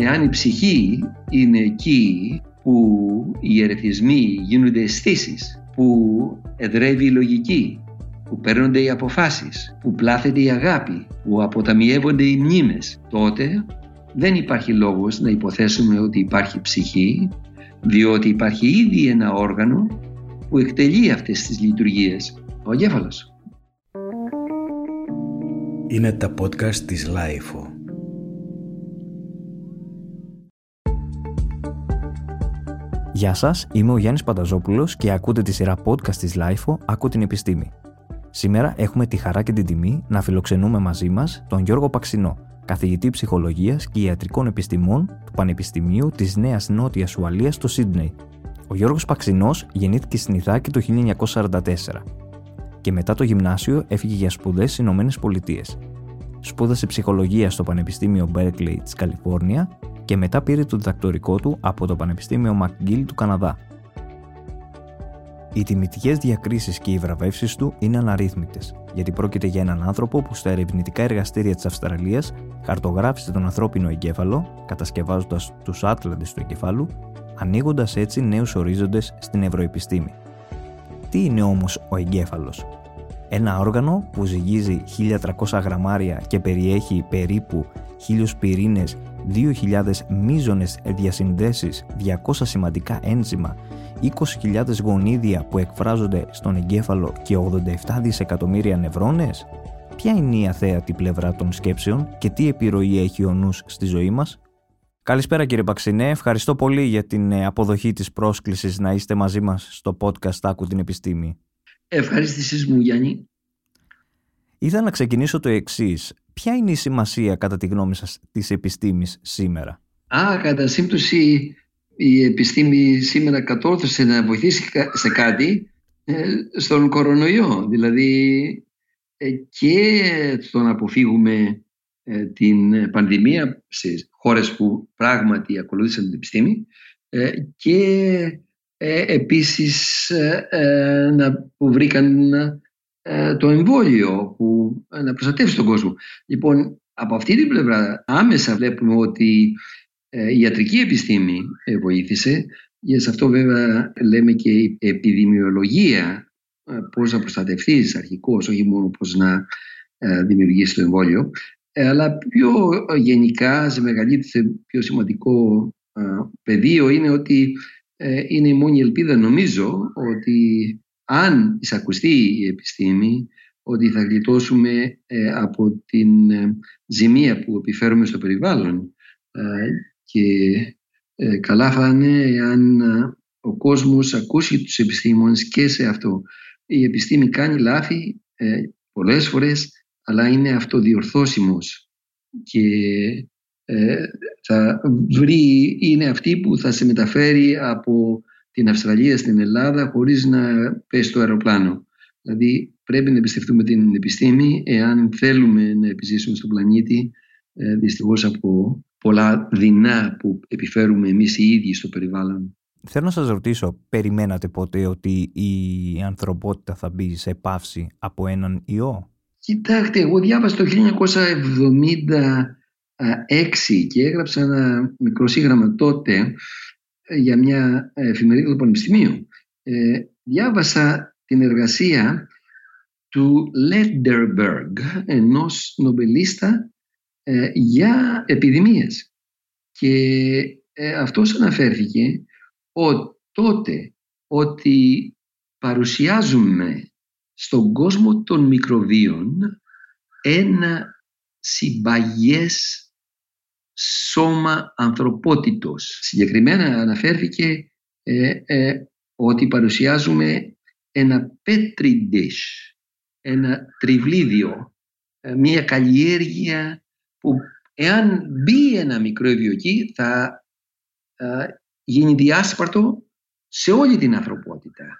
εάν η ψυχή είναι εκεί που οι ερεθισμοί γίνονται αισθήσεις, που εδρεύει η λογική, που παίρνονται οι αποφάσεις, που πλάθεται η αγάπη, που αποταμιεύονται οι μνήμες, τότε δεν υπάρχει λόγος να υποθέσουμε ότι υπάρχει ψυχή, διότι υπάρχει ήδη ένα όργανο που εκτελεί αυτές τις λειτουργίες, ο εγκέφαλος. Είναι τα podcast της Lifeo. Γεια σας, είμαι ο Γιάννης Πανταζόπουλος και ακούτε τη σειρά podcast της Lifeo «Ακού την επιστήμη». Σήμερα έχουμε τη χαρά και την τιμή να φιλοξενούμε μαζί μας τον Γιώργο Παξινό, καθηγητή ψυχολογίας και ιατρικών επιστημών του Πανεπιστημίου της Νέας Νότιας Ουαλίας στο Σίδνεϊ. Ο Γιώργος Παξινός γεννήθηκε στην Ιθάκη το 1944 και μετά το γυμνάσιο έφυγε για σπουδές στις Ηνωμένες Πολιτείες. Σπούδασε ψυχολογία στο Πανεπιστήμιο Berkeley της Καλιφόρνια και μετά πήρε το διδακτορικό του από το Πανεπιστήμιο McGill του Καναδά. Οι τιμητικές διακρίσεις και οι βραβεύσεις του είναι αναρρύθμιτες, γιατί πρόκειται για έναν άνθρωπο που στα ερευνητικά εργαστήρια της Αυστραλίας χαρτογράφησε τον ανθρώπινο εγκέφαλο, κατασκευάζοντας τους άτλαντες του εγκεφάλου, ανοίγοντας έτσι νέους ορίζοντες στην ευρωεπιστήμη. Τι είναι όμως ο εγκέφαλος, ένα όργανο που ζυγίζει 1300 γραμμάρια και περιέχει περίπου 1000 πυρήνες 2.000 μίζονες διασυνδέσεις, 200 σημαντικά ένζημα, 20.000 γονίδια που εκφράζονται στον εγκέφαλο και 87 δισεκατομμύρια νευρώνες; Ποια είναι η αθέατη πλευρά των σκέψεων και τι επιρροή έχει ο νους στη ζωή μας; Καλησπέρα κύριε Παξινέ, ευχαριστώ πολύ για την ε, αποδοχή της πρόσκλησης να είστε μαζί μας στο podcast «Άκου την επιστήμη». Ευχαριστήσεις μου Γιάννη. Ήθελα να ξεκινήσω το εξής. Ποια είναι η σημασία κατά τη γνώμη σας της επιστήμης σήμερα; Α, κατά σύμπτωση η επιστήμη σήμερα κατόρθωσε να βοηθήσει σε κάτι ε, στον κορονοϊό. Δηλαδή ε, και στο να αποφύγουμε ε, την πανδημία σε χώρες που πράγματι ακολούθησαν την επιστήμη και επίσης να που βρήκαν ε, το εμβόλιο που ε, να προστατεύσει τον κόσμο. Λοιπόν, από αυτή την πλευρά άμεσα βλέπουμε ότι ε, η ιατρική επιστήμη βοήθησε και σε αυτό βέβαια λέμε και η επιδημιολογία πώς να προστατευτείς αρχικώς, όχι μόνο πώς να δημιουργήσεις το εμβόλιο αλλά πιο γενικά σε μεγαλύτερο, πιο σημαντικό πεδίο είναι ότι είναι η μόνη ελπίδα νομίζω ότι αν εισακουστεί η επιστήμη ότι θα γλιτώσουμε ε, από την ε, ζημία που επιφέρουμε στο περιβάλλον ε, και καλά θα είναι αν ο κόσμος ακούσει τους επιστήμονες και σε αυτό. Η επιστήμη κάνει λάθη πολλές φορές αλλά είναι αυτοδιορθώσιμος και θα βρει, είναι αυτή που θα σε μεταφέρει από την Αυστραλία στην Ελλάδα χωρίς να πέσει το αεροπλάνο. Δηλαδή πρέπει να εμπιστευτούμε την επιστήμη εάν θέλουμε να επιζήσουμε στον πλανήτη ε, δυστυχώς από πολλά δεινά που επιφέρουμε εμείς οι ίδιοι στο περιβάλλον. Θέλω να σας ρωτήσω, περιμένατε ποτέ ότι η ανθρωπότητα θα μπει σε πάυση από έναν ιό; Κοιτάξτε, εγώ διάβασα το 1976 και έγραψα ένα μικρό σύγγραμμα τότε για μια εφημερίδα του Πανεπιστημίου. Ε, διάβασα την εργασία του Lederberg, ενός νομπελίστα ε, για επιδημίες. Και ε, αυτός αναφέρθηκε ότι τότε ότι παρουσιάζουμε στον κόσμο των μικροβίων ένα συμπαγές σώμα ανθρωπότητος. Συγκεκριμένα αναφέρθηκε ε, ε, ότι παρουσιάζουμε ένα petri dish, ένα τριβλίδιο, ε, μια καλλιέργεια που εάν μπει ένα μικρόβιο εκεί θα γίνει διάσπαρτο σε όλη την ανθρωπότητα.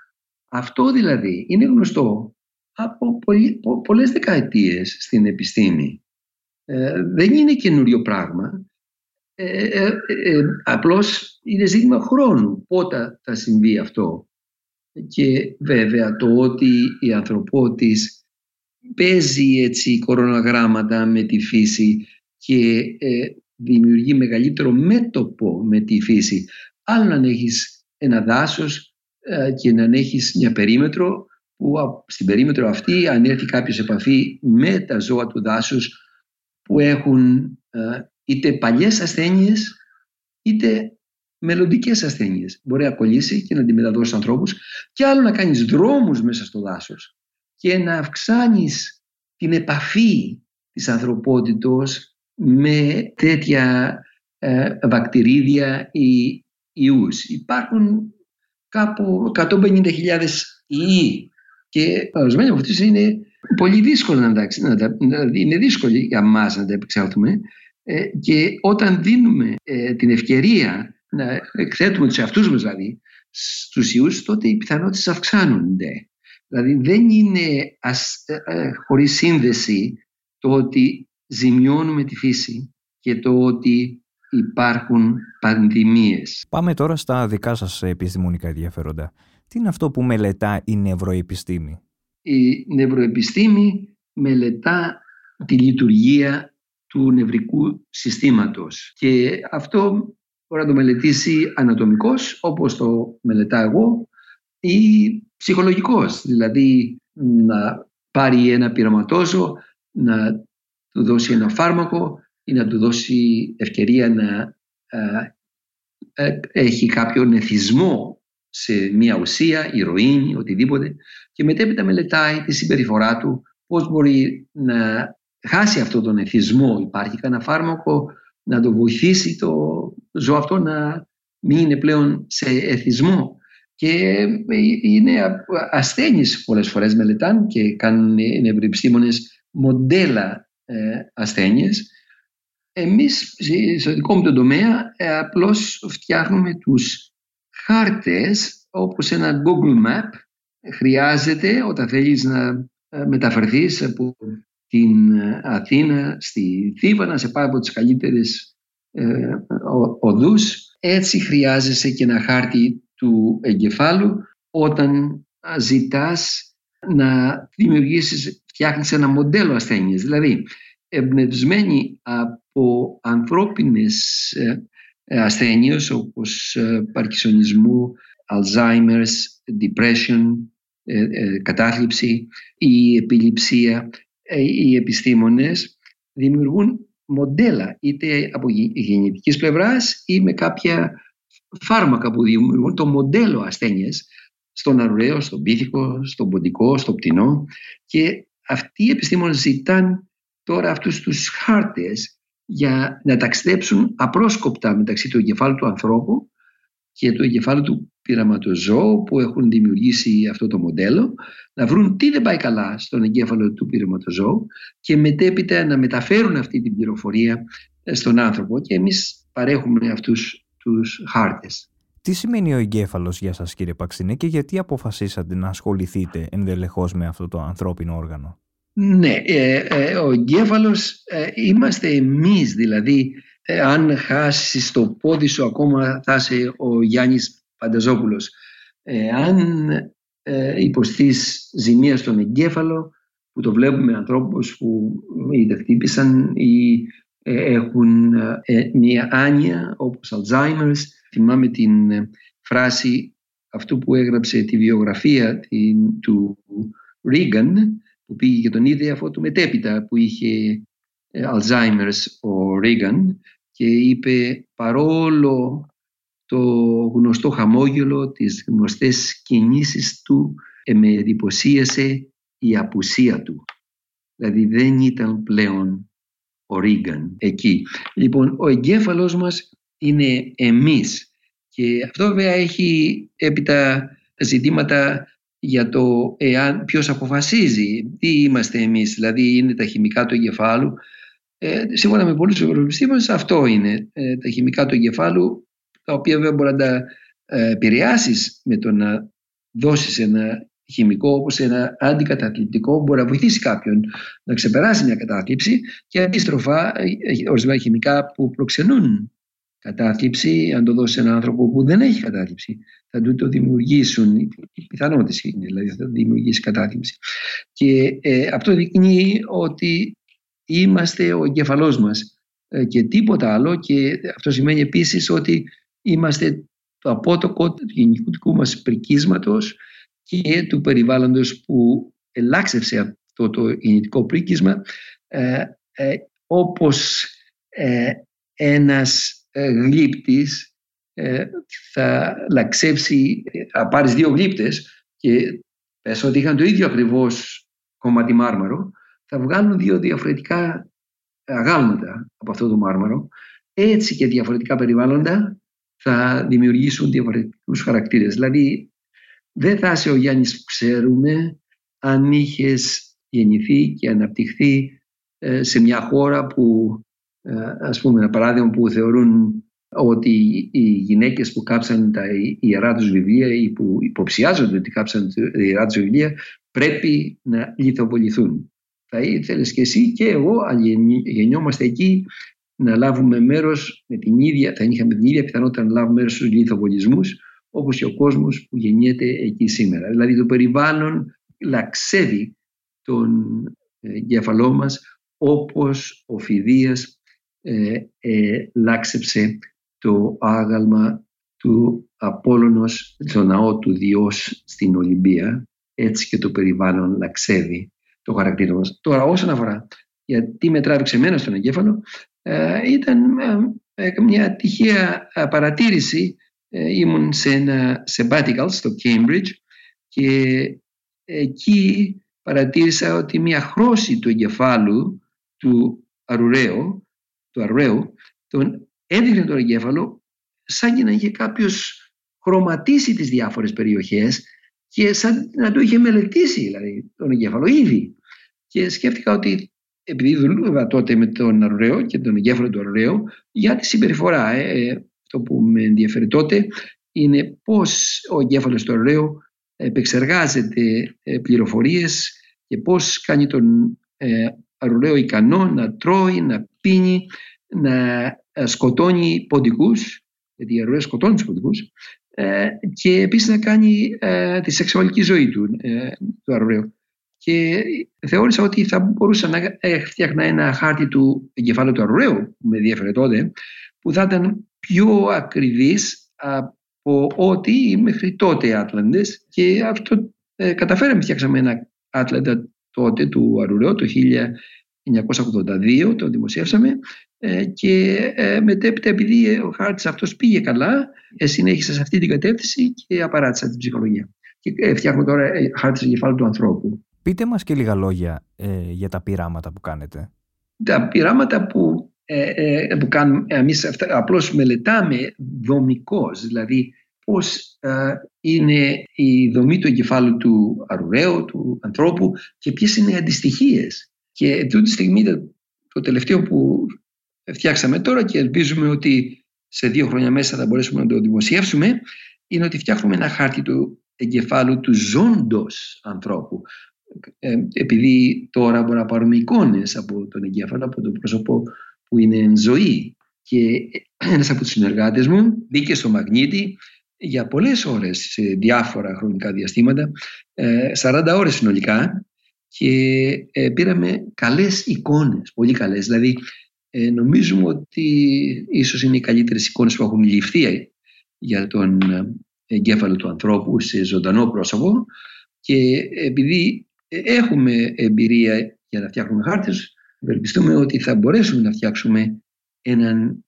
Αυτό δηλαδή είναι γνωστό από πολλές δεκαετίες στην επιστήμη. δεν είναι καινούριο πράγμα ε, ε, ε, απλώς είναι ζήτημα χρόνου πότε θα συμβεί αυτό. Και βέβαια το ότι η ανθρωπότης παίζει έτσι κοροναγράμματα με τη φύση και δημιουργεί μεγαλύτερο μέτωπο με τη φύση. Άλλο να έχεις ένα δάσος ε, και να έχεις μια περίμετρο που στην περίμετρο αυτή αν έρθει κάποιος σε επαφή με τα ζώα του δάσους που έχουν ε, είτε παλιές ασθένειες είτε μελλοντικές ασθένειες. Μπορεί να κολλήσει και να τη μεταδώσει στου ανθρώπους, και άλλο να κάνεις δρόμους μέσα στο δάσος και να αυξάνεις την επαφή της ανθρωπότητος με τέτοια ε, βακτηρίδια ή ιούς. Υπάρχουν κάπου 150.000 ιοί και ορισμένοι από αυτούς είναι πολύ δύσκολο να, να τα, είναι δύσκολο για μας να τα επεξέλθουμε ε, και όταν δίνουμε ε, την ευκαιρία να εκθέτουμε τους εαυτούς μας δηλαδή στους ιούς τότε οι πιθανότητες αυξάνονται. Δηλαδή δεν είναι ας, ε, ε, χωρίς σύνδεση το ότι ζημιώνουμε τη φύση και το ότι υπάρχουν πανδημίες. Πάμε τώρα στα δικά σας επιστημονικά ενδιαφέροντα. Τι είναι αυτό που μελετά η νευροεπιστήμη; Η νευροεπιστήμη μελετά τη λειτουργία του νευρικού συστήματος. Και αυτό μπορεί να το μελετήσει ανατομικός όπως το μελετά εγώ ή ψυχολογικός, δηλαδή να πάρει ένα πειραματόζω, να του δώσει ένα φάρμακο ή να του δώσει ευκαιρία να ε, ε, έχει κάποιον εθισμό σε μια ουσία, ηρωίνη, οτιδήποτε και μετέπειτα μελετάει τη συμπεριφορά του, πώς μπορεί να χάσει αυτόν τον εθισμό. Υπάρχει κανένα φάρμακο να το βοηθήσει το ζώο αυτό να μην είναι πλέον σε εθισμό. Και είναι ασθένειες πολλές φορές μελετάν και κάνουν οι νευροεπιστήμονες μοντέλα ε, ασθένειες. Εμείς στο δικό μου το τομέα ε, απλώς φτιάχνουμε τους χάρτες όπως ένα Google Map χρειάζεται όταν θέλεις να ε, μεταφερθείς από την ε, Αθήνα στη Θήβα να σε πάει από τις καλύτερες ε, οδούς. Έτσι χρειάζεσαι και ένα χάρτη του εγκεφάλου όταν ζητάς να δημιουργήσεις, φτιάχνεις ένα μοντέλο ασθένειας. Δηλαδή, εμπνευσμένοι από ανθρώπινες ε, ασθένειες όπως παρκισονισμού, Alzheimer's, depression, κατάθλιψη ή επιληψία ε, οι επιστήμονες δημιουργούν μοντέλα είτε από γενετικής πλευράς ή με κάποια φάρμακα που δημιουργούν το μοντέλο ασθένειας στον αρουραίο, στον πίθηκο, στον ποντικό, στο πτηνό. Και αυτοί οι επιστήμονες ζητάν τώρα αυτούς τους χάρτες για να ταξιδέψουν απρόσκοπτα μεταξύ του εγκεφάλου του ανθρώπου και του εγκεφάλου του πειραματοζώου που έχουν δημιουργήσει αυτό το μοντέλο, να βρουν τι δεν πάει καλά στον εγκέφαλο του πειραματοζώου και μετέπειτα να μεταφέρουν αυτή την πληροφορία στον άνθρωπο και εμείς παρέχουμε αυτούς τους χάρτες. Τι σημαίνει ο εγκέφαλος για σας κύριε Παξινέ και γιατί αποφασίσατε να ασχοληθείτε ενδελεχώς με αυτό το ανθρώπινο όργανο; Ναι, ε, ε, ο εγκέφαλος ε, είμαστε εμείς δηλαδή αν χάσεις το πόδι σου ακόμα θα είσαι ο Γιάννης Πανταζόπουλος. Ε, αν ε, υποστείς ζημία στον εγκέφαλο, που το βλέπουμε ανθρώπους που είτε χτύπησαν ή ε, έχουν ε, μια άνοια όπως Alzheimer's. Θυμάμαι την φράση αυτού που έγραψε τη βιογραφία την, του Reagan που πήγε και τον είδε αφού του μετέπειτα που είχε Alzheimer's ο Reagan και είπε παρόλο το γνωστό χαμόγελο, τις γνωστές κινήσεις του ε, με εντυπωσίασε η απουσία του. Δηλαδή δεν ήταν πλέον ο Ρίγκαν εκεί. Λοιπόν, ο εγκέφαλος μας είναι εμείς και αυτό βέβαια έχει έπειτα ζητήματα για το εάν, ποιος αποφασίζει, τι είμαστε εμείς, δηλαδή είναι τα χημικά του εγκεφάλου. Ε, σύμφωνα με πολλούς επιστήμονες αυτό είναι, ε, τα χημικά του εγκεφάλου τα οποία βέβαια μπορεί να τα ε, επηρεάσεις με το να δώσεις ένα χημικό όπως ένα αντικαταθλιπτικό μπορεί να βοηθήσει κάποιον να ξεπεράσει μια κατάθλιψη και αντίστροφα ε, ε, ορισμένα χημικά που προξενούν κατάθλιψη αν το δώσεις σε έναν άνθρωπο που δεν έχει κατάθλιψη θα του το δημιουργήσουν οι πιθανότητες είναι δηλαδή θα το δημιουργήσει κατάθλιψη. Και ε, αυτό δείχνει ότι είμαστε ο εγκεφαλός μας ε, και τίποτα άλλο. Και αυτό σημαίνει επίσης ότι είμαστε το απότοκο του γενικού μας πρικίσματος και του περιβάλλοντος που ελάξευσε αυτό το γεννητικό πρίκισμα ε, ε, όπως ε, ένας γλύπτης θα λαξέψει, θα πάρεις δύο γλύπτες και πες ότι είχαν το ίδιο ακριβώς κομμάτι μάρμαρο, θα βγάλουν δύο διαφορετικά αγάλματα από αυτό το μάρμαρο. Έτσι και διαφορετικά περιβάλλοντα θα δημιουργήσουν διαφορετικούς χαρακτήρες. Δηλαδή δεν θα είσαι ο Γιάννης που ξέρουμε αν είχες γεννηθεί και αναπτυχθεί ε, σε μια χώρα που ε, ας πούμε ένα παράδειγμα που θεωρούν ότι οι γυναίκες που κάψαν τα ιερά τους βιβλία ή που υποψιάζονται ότι κάψαν τα ιερά τους βιβλία πρέπει να λιθοβοληθούν. Θα ήθελες και εσύ και εγώ, αν γεννιόμαστε εκεί, να λάβουμε μέρος με την ίδια, θα είχαμε την ίδια πιθανότητα να λάβουμε μέρος στους λιθοβολισμούς όπως και ο κόσμος που γεννιέται εκεί σήμερα. Δηλαδή το περιβάλλον λαξεύει τον εγκέφαλό μας όπως ο Φιδίας ε, ε, λάξεψε το άγαλμα του Απόλλωνος στο ναό του Διός στην Ολυμπία έτσι και το περιβάλλον λαξεύει το χαρακτήρα μας. Τώρα όσον αφορά γιατί με τράβηξε εμένα στον εγκέφαλο ε, ήταν ε, μια τυχαία παρατήρηση ήμουν σε ένα sabbatical στο Cambridge και εκεί παρατήρησα ότι μια χρώση του εγκεφάλου του αρουραίου, του αρουραίου τον έδειχνε τον εγκέφαλο σαν και να είχε κάποιος χρωματίσει τις διάφορες περιοχές και σαν να το είχε μελετήσει δηλαδή τον εγκέφαλο ήδη. Και σκέφτηκα ότι επειδή δουλεύα τότε με τον αρουραίο και τον εγκέφαλο του αρουραίου για τη συμπεριφορά. Ε, ε, αυτό που με ενδιαφέρει τότε είναι πώς ο εγκέφαλος του αρουραίου επεξεργάζεται ε, πληροφορίες και πώς κάνει τον ε, αρουραίο ικανό να τρώει, να πίνει, να ε, σκοτώνει ποντικούς, γιατί η αρουραίο σκοτώνει τους ποντικούς, και επίσης να κάνει τη σεξουαλική ζωή του, του αρουραίου. Και θεώρησα ότι θα μπορούσα να φτιάχνα ένα χάρτη του εγκεφάλου του αρουραίου, που με ενδιαφέρε τότε, που θα ήταν πιο ακριβής από ό,τι μέχρι τότε Άτλαντες. Και αυτό ε, καταφέραμε. Φτιάξαμε ένα Άτλαντα τότε του Αρουραίο το 1982 το δημοσίευσαμε ε, και ε, μετέπειτα επειδή ο χάρτης αυτός πήγε καλά ε, συνέχισα σε αυτή την κατεύθυνση και απαράτησα την ψυχολογία. Και ε, φτιάχνω τώρα ε, χάρτης εγκεφάλου του ανθρώπου. Πείτε μας και λίγα λόγια για τα πειράματα που κάνετε. Τα πειράματα που, που κάνουμε εμείς απλώς μελετάμε δομικώς, δηλαδή πώς ε, είναι η δομή του εγκεφάλου του αρουραίου, του ανθρώπου και ποιες είναι οι αντιστοιχίες. Και τούτη τη στιγμή το τελευταίο που φτιάξαμε τώρα και ελπίζουμε ότι σε δύο χρόνια μέσα θα μπορέσουμε να το δημοσιεύσουμε είναι ότι φτιάχνουμε ένα χάρτη του εγκεφάλου του ζώντος ανθρώπου. Ε, επειδή τώρα μπορούμε να πάρουμε εικόνες από τον εγκέφαλο, από το πρόσωπο που είναι εν ζωή. Και ένας από τους συνεργάτες μου μπήκε στο μαγνήτη για πολλές ώρες σε διάφορα χρονικά διαστήματα, 40 ε, ώρες συνολικά και ε, πήραμε καλές εικόνες, πολύ καλές. Δηλαδή ε, νομίζουμε ότι ίσως είναι οι καλύτερες εικόνες που έχουν ληφθεί για τον εγκέφαλο του ανθρώπου σε ζωντανό πρόσωπο και επειδή έχουμε εμπειρία για να φτιάχνουμε χάρτες, ευελπιστούμε ότι θα μπορέσουμε να φτιάξουμε έναν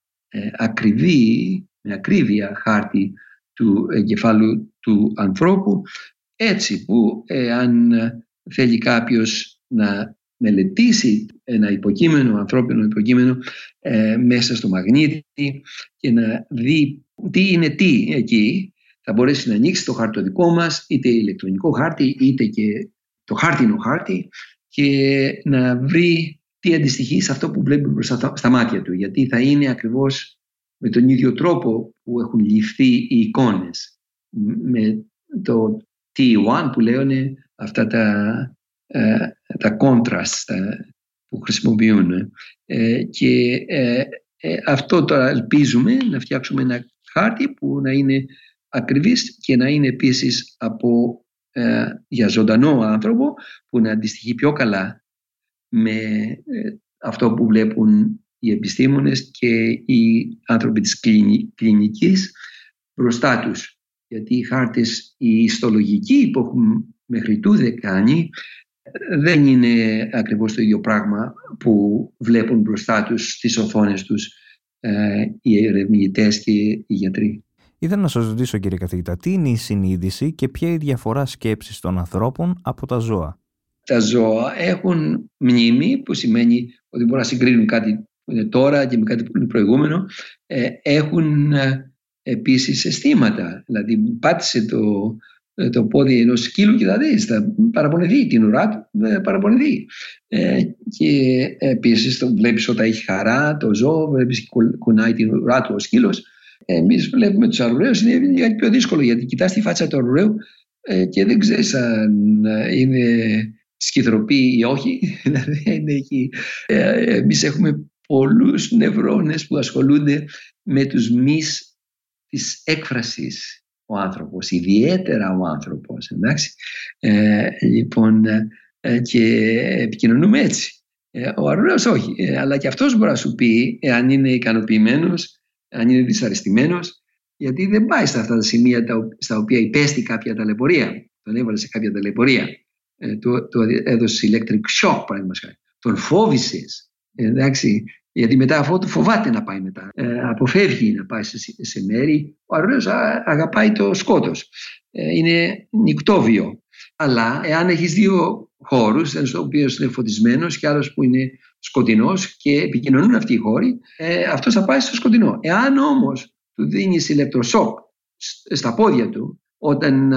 ακριβή, με ακρίβεια χάρτη του εγκεφάλου του ανθρώπου έτσι που αν θέλει κάποιος να μελετήσει ένα υποκείμενο, ανθρώπινο υποκείμενο ε, μέσα στο μαγνήτη και να δει τι είναι τι εκεί θα μπορέσει να ανοίξει το χάρτη το δικό μας είτε ηλεκτρονικό χάρτη είτε και το χάρτινο χάρτη και να βρει τι αντιστοιχεί σε αυτό που βλέπει μπροστά στα μάτια του γιατί θα είναι ακριβώς με τον ίδιο τρόπο που έχουν ληφθεί οι εικόνες. Με το T1 που λένε αυτά τα, ε, τα contrast που χρησιμοποιούν ε, και ε, αυτό τώρα ελπίζουμε να φτιάξουμε ένα χάρτη που να είναι ακριβής και να είναι επίσης από, για ζωντανό άνθρωπο που να αντιστοιχεί πιο καλά με αυτό που βλέπουν οι επιστήμονες και οι άνθρωποι της κλινικής μπροστά τους. Γιατί οι χάρτες, οι ιστολογικοί που έχουν μέχρι τούδε κάνει δεν είναι ακριβώς το ίδιο πράγμα που βλέπουν μπροστά τους στις οθόνες τους ε, οι ερευνητές και οι γιατροί. Ήθελα να σας ρωτήσω κύριε καθηγητά, τι είναι η συνείδηση και ποια είναι η διαφορά σκέψης των ανθρώπων από τα ζώα; Τα ζώα έχουν μνήμη που σημαίνει ότι μπορούν να συγκρίνουν κάτι που είναι τώρα και με κάτι που είναι προηγούμενο. Ε, έχουν ε, επίσης αισθήματα. Δηλαδή πάτησε το, ε, το πόδι ενός σκύλου και θα δεις, θα παραπονεθεί την ουρά του, θα παραπονεθεί. Ε, και επίσης το βλέπεις όταν έχει χαρά το ζώο, βλέπεις κουνάει την ουρά του ο σκύλος. Εμείς βλέπουμε τους αρουραίους, είναι κάτι πιο δύσκολο γιατί κοιτάς τη φάτσα του αρουραίου ε, και δεν ξέρεις αν είναι σκυθροπή ή όχι. Δηλαδή, ε, Εμείς έχουμε πολλούς νευρώνες που ασχολούνται με τους μυς της έκφρασης ο άνθρωπος, ιδιαίτερα ο άνθρωπος, εντάξει. Ε, λοιπόν, ε, και επικοινωνούμε έτσι. Ε, ο αρουραίος όχι, ε, αλλά και αυτός μπορεί να σου πει αν είναι ικανοποιημένος, αν είναι δυσαρεστημένος, γιατί δεν πάει στα αυτά τα σημεία τα, στα οποία υπέστη κάποια ταλαιπωρία. Τον έβαλε σε κάποια ταλαιπωρία. Ε, του, του έδωσε electric shock, παραδείγματος Τον φόβησες. εντάξει, γιατί μετά αυτό του φοβάται να πάει μετά. Ε, αποφεύγει να πάει σε, σε μέρη. Ο αρρέος αγαπάει το σκότος. Ε, είναι νυκτόβιο. Αλλά εάν έχεις δύο χώρους, ένας ο οποίος είναι φωτισμένος και άλλος που είναι σκοτεινός και επικοινωνούν αυτοί οι χώροι, ε, αυτός θα πάει στο σκοτεινό. Εάν όμως του δίνει ηλεκτροσόκ στα πόδια του όταν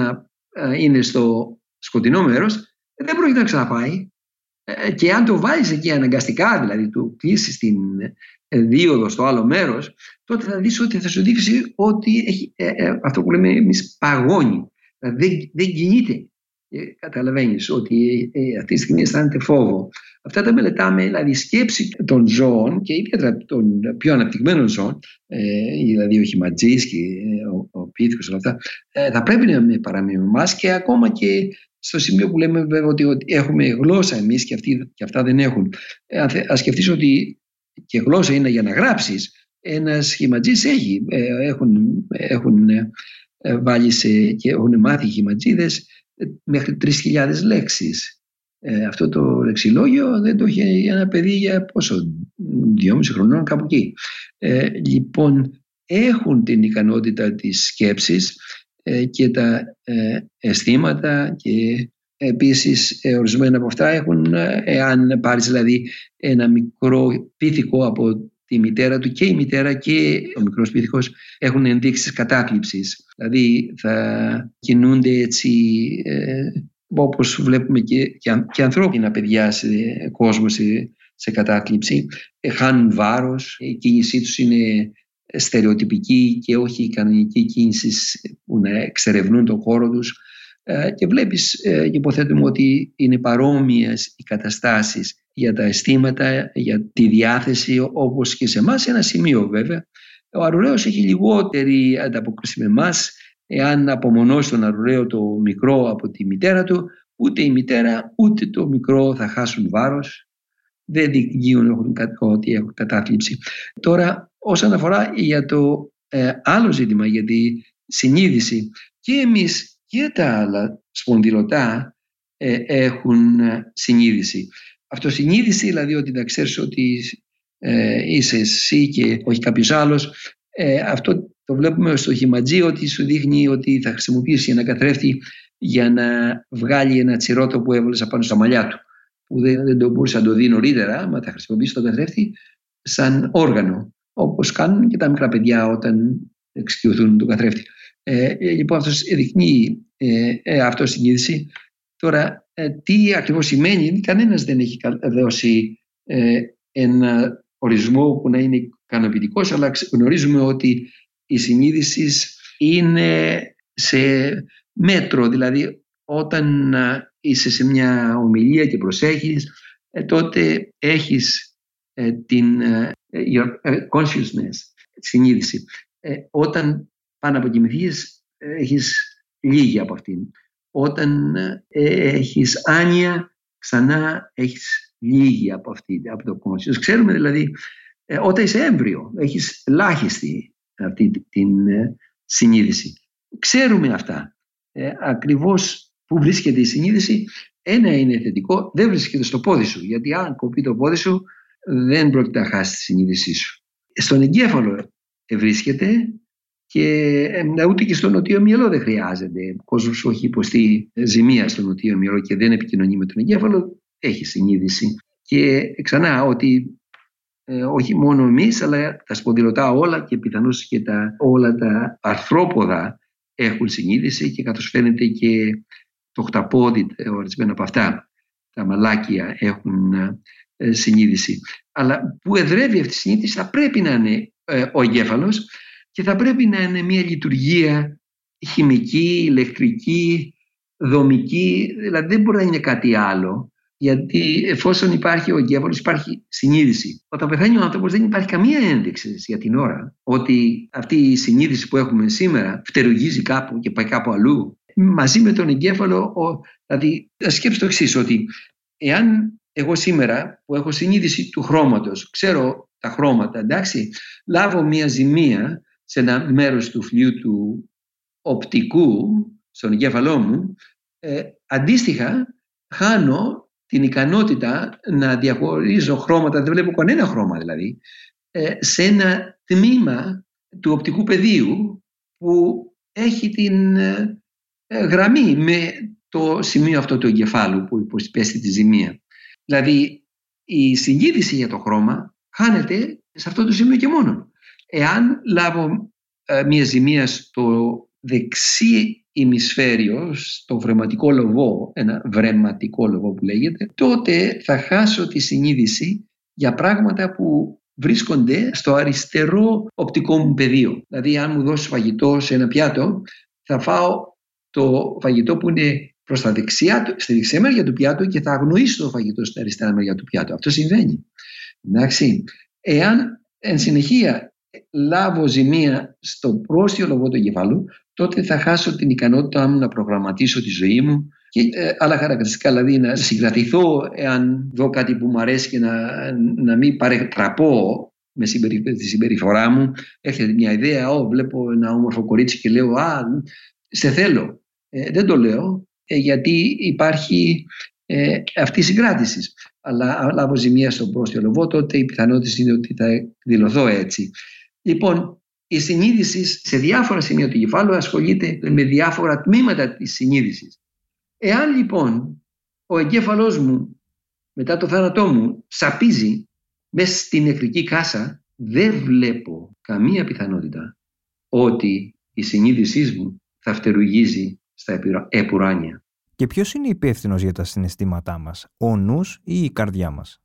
ε, είναι στο σκοτεινό μέρος, δεν πρόκειται να ξαναπάει. Ε, και αν το βάλεις εκεί αναγκαστικά, δηλαδή του κλείσεις την ε, δίωδο στο άλλο μέρος, τότε θα δεις ότι θα σου δείξει ότι έχει, ε, αυτό που λέμε εμείς παγώνει. Δηλαδή δεν, δεν κινείται. Καταλαβαίνεις ότι αυτή τη στιγμή αισθάνεται φόβο. Αυτά τα μελετάμε, δηλαδή η σκέψη των ζώων και ιδιαίτερα των πιο αναπτυγμένων ζώων, δηλαδή ο χιματζής και ο, ο πίθηκος όλα αυτά, θα πρέπει να παραμείνουν εμάς και ακόμα και στο σημείο που λέμε βέβαια ότι, έχουμε γλώσσα εμείς και, αυτοί, και αυτά δεν έχουν. Ε, ας σκεφτείς ότι και γλώσσα είναι για να γράψεις. Ένας σχηματζής έχει, ε, έχουν, έχουν ε, βάλει σε, και έχουν μάθει σχηματζίδες μέχρι 3.000 λέξεις. αυτό το λεξιλόγιο δεν το είχε ένα παιδί για πόσο, δυόμιση χρονών κάπου εκεί. λοιπόν, έχουν την ικανότητα της σκέψης ε, και τα ε, αισθήματα και επίσης ε, ορισμένα από αυτά έχουν, εάν πάρεις δηλαδή ένα μικρό πίθηκο από τη μητέρα του και η μητέρα και ο μικρός πίθηκος έχουν ενδείξεις κατάθλιψης. Δηλαδή θα κινούνται έτσι όπως βλέπουμε και, και, ανθρώπινα παιδιά σε κόσμο σε, σε κατάθλιψη. χάνουν βάρος, η κίνησή τους είναι στερεοτυπική και όχι η κανονική κίνηση που να εξερευνούν τον χώρο τους ε, και βλέπεις ε, και υποθέτουμε ότι είναι παρόμοιες οι καταστάσεις για τα αισθήματα, για τη διάθεση όπως και σε εμάς ένα σημείο βέβαια. Ο αρουραίος έχει λιγότερη ανταποκρίση με εμάς εάν απομονώσει τον αρουραίο το μικρό από τη μητέρα του ούτε η μητέρα ούτε το μικρό θα χάσουν βάρος δεν διηγούν ότι έχουν κατάθλιψη. Τώρα όσον αφορά για το ε, άλλο ζήτημα, για τη συνείδηση. Και εμείς και τα άλλα σπονδυλωτά ε, έχουν ε, συνείδηση. Αυτοσυνείδηση, δηλαδή ότι να ξέρεις ότι είσαι εσύ και όχι κάποιος άλλος, αυτό το βλέπουμε στο χιματζί ότι σου δείχνει ότι θα χρησιμοποιήσει ένα καθρέφτη για να βγάλει ένα τσιρότο που έβαλες απάνω στα μαλλιά του που δεν, δεν το μπορούσε να το δει νωρίτερα, μα θα χρησιμοποιήσεις το καθρέφτη σαν όργανο όπως κάνουν και τα μικρά παιδιά όταν εξοικειωθούν τον καθρέφτη. Ε, ε λοιπόν, αυτός δείχνει ε, ε, αυτό συνείδηση. Τώρα, ε, τι ακριβώς σημαίνει, κανένας δεν έχει δώσει ε, ένα ορισμό που να είναι ικανοποιητικός, αλλά γνωρίζουμε ότι η συνείδηση είναι σε μέτρο, δηλαδή όταν είσαι σε μια ομιλία και προσέχεις, τότε έχεις την your consciousness, συνείδηση. όταν πάνω από κοιμηθείς, έχεις λίγη από αυτήν. Όταν έχεις άνοια, ξανά έχεις λίγη από αυτή, από το consciousness. Ξέρουμε δηλαδή ε, όταν είσαι έμβριο. Έχεις ελάχιστη αυτή την ε, συνείδηση. Ξέρουμε αυτά. Ε, ακριβώς που βρίσκεται η συνείδηση, ένα είναι θετικό, δεν βρίσκεται στο πόδι σου. Γιατί αν κοπεί το πόδι σου, δεν πρόκειται να χάσει τη συνείδησή σου. Στον εγκέφαλο βρίσκεται και ε, ούτε και στο νοτίο μυαλό δεν χρειάζεται. Ο κόσμος που έχει υποστεί ζημία στο νοτίο μυαλό και δεν επικοινωνεί με τον εγκέφαλο, έχει συνείδηση. Και ξανά ότι ε, όχι μόνο εμείς, αλλά τα σπονδυλωτά όλα και πιθανώς και τα, όλα τα αρθρόποδα έχουν συνείδηση και καθώς φαίνεται και το χταπόδι, ορισμένα από αυτά, τα μαλάκια έχουν ε, συνείδηση. Αλλά που εδρεύει αυτή η συνείδηση θα πρέπει να είναι ε, ο εγκέφαλος και θα πρέπει να είναι μια λειτουργία χημική, ηλεκτρική, δομική, δηλαδή δεν μπορεί να είναι κάτι άλλο. Γιατί εφόσον υπάρχει ο εγκέφαλο, υπάρχει συνείδηση. Όταν πεθαίνει ο άνθρωπος, δεν υπάρχει καμία ένδειξη για την ώρα ότι αυτή η συνείδηση που έχουμε σήμερα φτερουγίζει κάπου και πάει κάπου αλλού. Μαζί με τον εγκέφαλο, δηλαδή, σκέψτε το εξής, ότι εάν εγώ σήμερα που έχω συνείδηση του χρώματος, ξέρω τα χρώματα, εντάξει, λάβω μια ζημία σε ένα μέρος του φλοιού του οπτικού, στον εγκέφαλό μου, ε, αντίστοιχα χάνω την ικανότητα να διαχωρίζω χρώματα, δεν βλέπω κανένα χρώμα δηλαδή, ε, σε ένα τμήμα του οπτικού πεδίου που έχει την ε, γραμμή με το σημείο αυτό του εγκεφάλου που υποσπέστη τη ζημία. Δηλαδή η συνείδηση για το χρώμα χάνεται σε αυτό το σημείο και μόνο. Εάν λάβω ε, μιας ζημίας στο δεξί ημισφαίριο, στο βρεματικό λογό, ένα βρεματικό λογό που λέγεται, τότε θα χάσω τη συνείδηση για πράγματα που βρίσκονται στο αριστερό οπτικό μου πεδίο. Δηλαδή αν μου δώσει φαγητό σε ένα πιάτο, θα φάω το φαγητό που είναι προς τα δεξιά, στη δεξιά μεριά του πιάτου και θα αγνοήσει το φαγητό στην αριστερά μεριά του πιάτου. Αυτό συμβαίνει. Εντάξει. Εάν εν συνεχεία λάβω ζημία στο πρόστιο λογό του εγκεφάλου, τότε θα χάσω την ικανότητά μου να προγραμματίσω τη ζωή μου και ε, άλλα χαρακτηριστικά, δηλαδή να συγκρατηθώ εάν δω κάτι που μου αρέσει και να, να μην παρετραπώ με τη συμπεριφορά μου. Έρχεται μια ιδέα, Ω, βλέπω ένα όμορφο κορίτσι και λέω «Α, σε θέλω». Ε, δεν το λέω, ε, γιατί υπάρχει ε, αυτή η συγκράτηση. Αλλά αν λάβω ζημία στον πρόστιο λοβό, τότε η πιθανότητα είναι ότι θα δηλωθώ έτσι. Λοιπόν, η συνείδηση σε διάφορα σημεία του κεφάλου ασχολείται με διάφορα τμήματα της συνείδησης. Εάν λοιπόν ο εγκέφαλός μου μετά το θάνατό μου σαπίζει μέσα στην νεκρική κάσα, δεν βλέπω καμία πιθανότητα ότι η συνείδησή μου θα φτερουγίζει στα επουράνια. Και ποιος είναι υπεύθυνος για τα συναισθήματά μας, ο νους ή η καρδιά μας;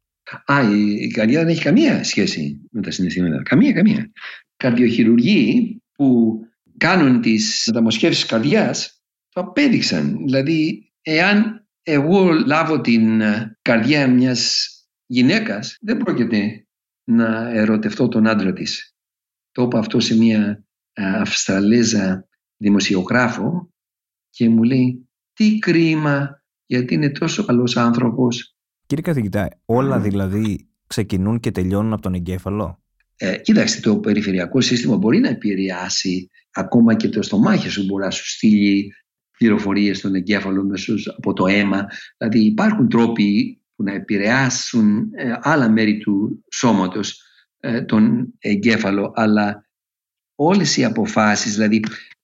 Α, η καρδιά δεν έχει καμία σχέση με τα συναισθήματα. Καμία, καμία. Καρδιοχειρουργοί που κάνουν τις μεταμοσχεύσεις καρδιάς το απέδειξαν. Δηλαδή, εάν εγώ λάβω την καρδιά μιας γυναίκας, δεν πρόκειται να ερωτευτώ τον άντρα της. Το είπα αυτό σε μια Αυστραλέζα δημοσιογράφο και μου λέει τι κρίμα γιατί είναι τόσο καλός άνθρωπος. Κύριε καθηγητά, όλα δηλαδή ξεκινούν και τελειώνουν από τον εγκέφαλο; Ε, κοίταξτε, το περιφερειακό σύστημα μπορεί να επηρεάσει ακόμα και το στομάχι σου μπορεί να σου στείλει πληροφορίες στον εγκέφαλο μέσως από το αίμα. Δηλαδή υπάρχουν τρόποι που να επηρεάσουν ε, άλλα μέρη του σώματος ε, τον εγκέφαλο, αλλά όλες οι αποφάσεις, δηλαδή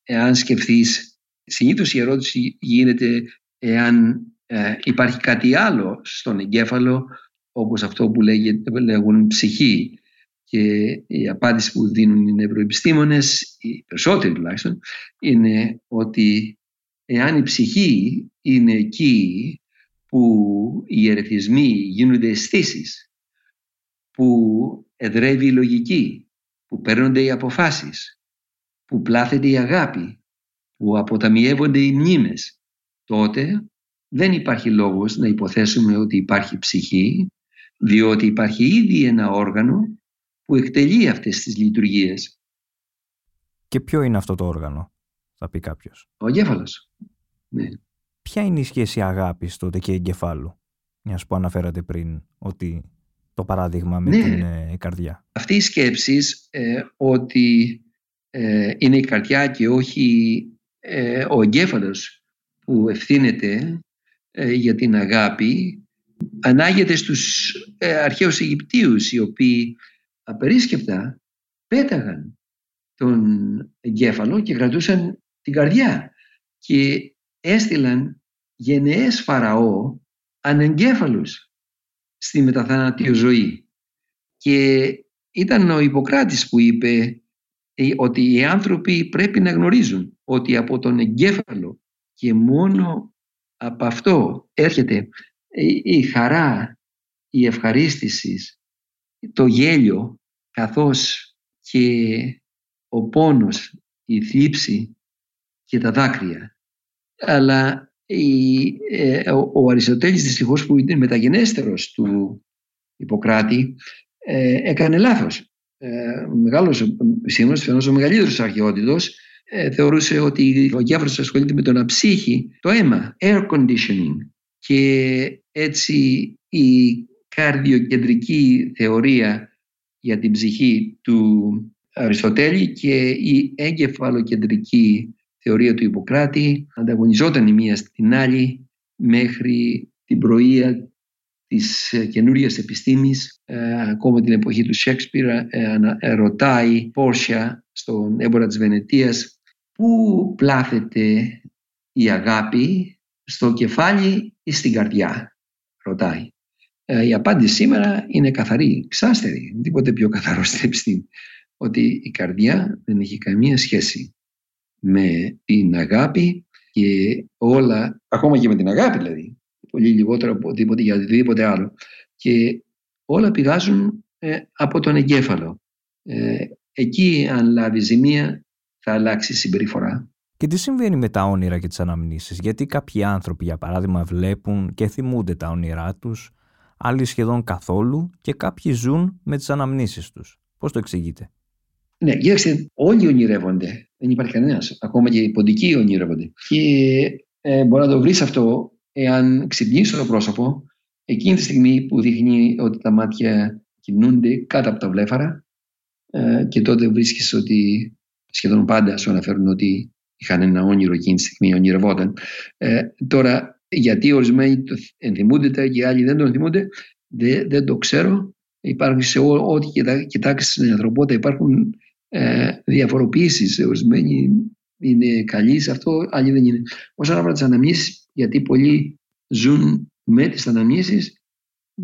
αν σκεφτείς Συνήθως η ερώτηση γίνεται εάν ε, υπάρχει κάτι άλλο στον εγκέφαλο όπως αυτό που λέγεται, λέγουν ψυχή. Και η απάντηση που δίνουν οι νευροεπιστήμονες, οι περισσότεροι τουλάχιστον, είναι ότι εάν η ψυχή είναι εκεί που οι ερεθισμοί γίνονται αισθήσεις, που εδρεύει η λογική, που παίρνονται οι αποφάσεις, που πλάθεται η αγάπη, που αποταμιεύονται οι μνήμες, τότε δεν υπάρχει λόγος να υποθέσουμε ότι υπάρχει ψυχή, διότι υπάρχει ήδη ένα όργανο που εκτελεί αυτές τις λειτουργίες. Και ποιο είναι αυτό το όργανο, θα πει κάποιος; Ο εγκέφαλος. Ναι. Ποια είναι η σχέση αγάπης τότε και εγκεφάλου, μιας που αναφέρατε πριν ότι το παράδειγμα με Ναι. την ε, καρδιά; Αυτή η σκέψη ε, ότι ε, είναι η καρδιά και όχι ε, ο εγκέφαλος που ευθύνεται ε, για την αγάπη ανάγεται στους ε, αρχαίους Αιγυπτίους οι οποίοι απερίσκεπτα πέταγαν τον εγκέφαλο και κρατούσαν την καρδιά και έστειλαν γενναίες φαραώ ανεγκέφαλους στη μεταθανατίο ζωή. Και ήταν ο Ιπποκράτης που είπε ε, ότι οι άνθρωποι πρέπει να γνωρίζουν ότι από τον εγκέφαλο και μόνο από αυτό έρχεται η- η χαρά, η ευχαρίστηση, το γέλιο καθώς και ο πόνος, η θλίψη και τα δάκρυα. Αλλά η, ε, ο, ο Αριστοτέλης δυστυχώς που είναι μεταγενέστερος του Ιπποκράτη ε, έκανε λάθος. Ε, ο μεγάλος σύμβολος, φαινός ο μεγαλύτερος αρχαιότητος, ε, θεωρούσε ότι ο εγκέφαλος ασχολείται με το να ψύχει το αίμα, air conditioning. Και έτσι η καρδιοκεντρική θεωρία για την ψυχή του Αριστοτέλη και η εγκεφαλοκεντρική θεωρία του Ιπποκράτη ανταγωνιζόταν η μία στην άλλη μέχρι την πρωία της ε, καινούριας επιστήμης ε, ακόμα την εποχή του Σέξπιρ ε, ανα- ε, ρωτάει Πόρσια στον έμπορα της Βενετίας πού πλάθεται η αγάπη στο κεφάλι ή στην καρδιά; Ρωτάει Ε, η απάντηση σήμερα είναι καθαρή, ξάστερη τίποτε πιο καθαρό στην επιστήμη ότι η καρδιά δεν έχει καμία σχέση με την αγάπη και όλα, ακόμα και με την αγάπη δηλαδή, πολύ λιγότερο από οτιδήποτε για οτιδήποτε άλλο. Και όλα πηγάζουν ε, από τον εγκέφαλο. Ε, εκεί αν λάβεις ζημία θα αλλάξει η συμπεριφορά. Και τι συμβαίνει με τα όνειρα και τις αναμνήσεις, γιατί κάποιοι άνθρωποι για παράδειγμα βλέπουν και θυμούνται τα όνειρά τους, άλλοι σχεδόν καθόλου και κάποιοι ζουν με τις αναμνήσεις τους. Πώς το εξηγείτε; Ναι, κοίταξε, όλοι ονειρεύονται. Δεν υπάρχει κανένας. Ακόμα και οι ποντικοί ονειρεύονται. Και ε, μπορεί να το βρεις αυτό εάν ξυπνήσεις το πρόσωπο εκείνη τη στιγμή που δείχνει ότι τα μάτια κινούνται κάτω από τα βλέφαρα ε, και τότε βρίσκεις ότι σχεδόν πάντα σου αναφέρουν ότι είχαν ένα όνειρο εκείνη τη στιγμή, ονειρευόταν. Ε, τώρα, γιατί ορισμένοι το ενθυμούνται τα και άλλοι δεν το ενθυμούνται, δεν, δεν το ξέρω. Υπάρχουν σε ό, ό,τι κοιτά, κοιτάξεις στην ανθρωπότητα, υπάρχουν ε, διαφοροποιήσεις. Ορισμένοι είναι καλοί σε αυτό, άλλοι δεν είναι. Όσον αφορά τις αναμνήσεις, γιατί πολλοί ζουν με τις αναμνήσεις,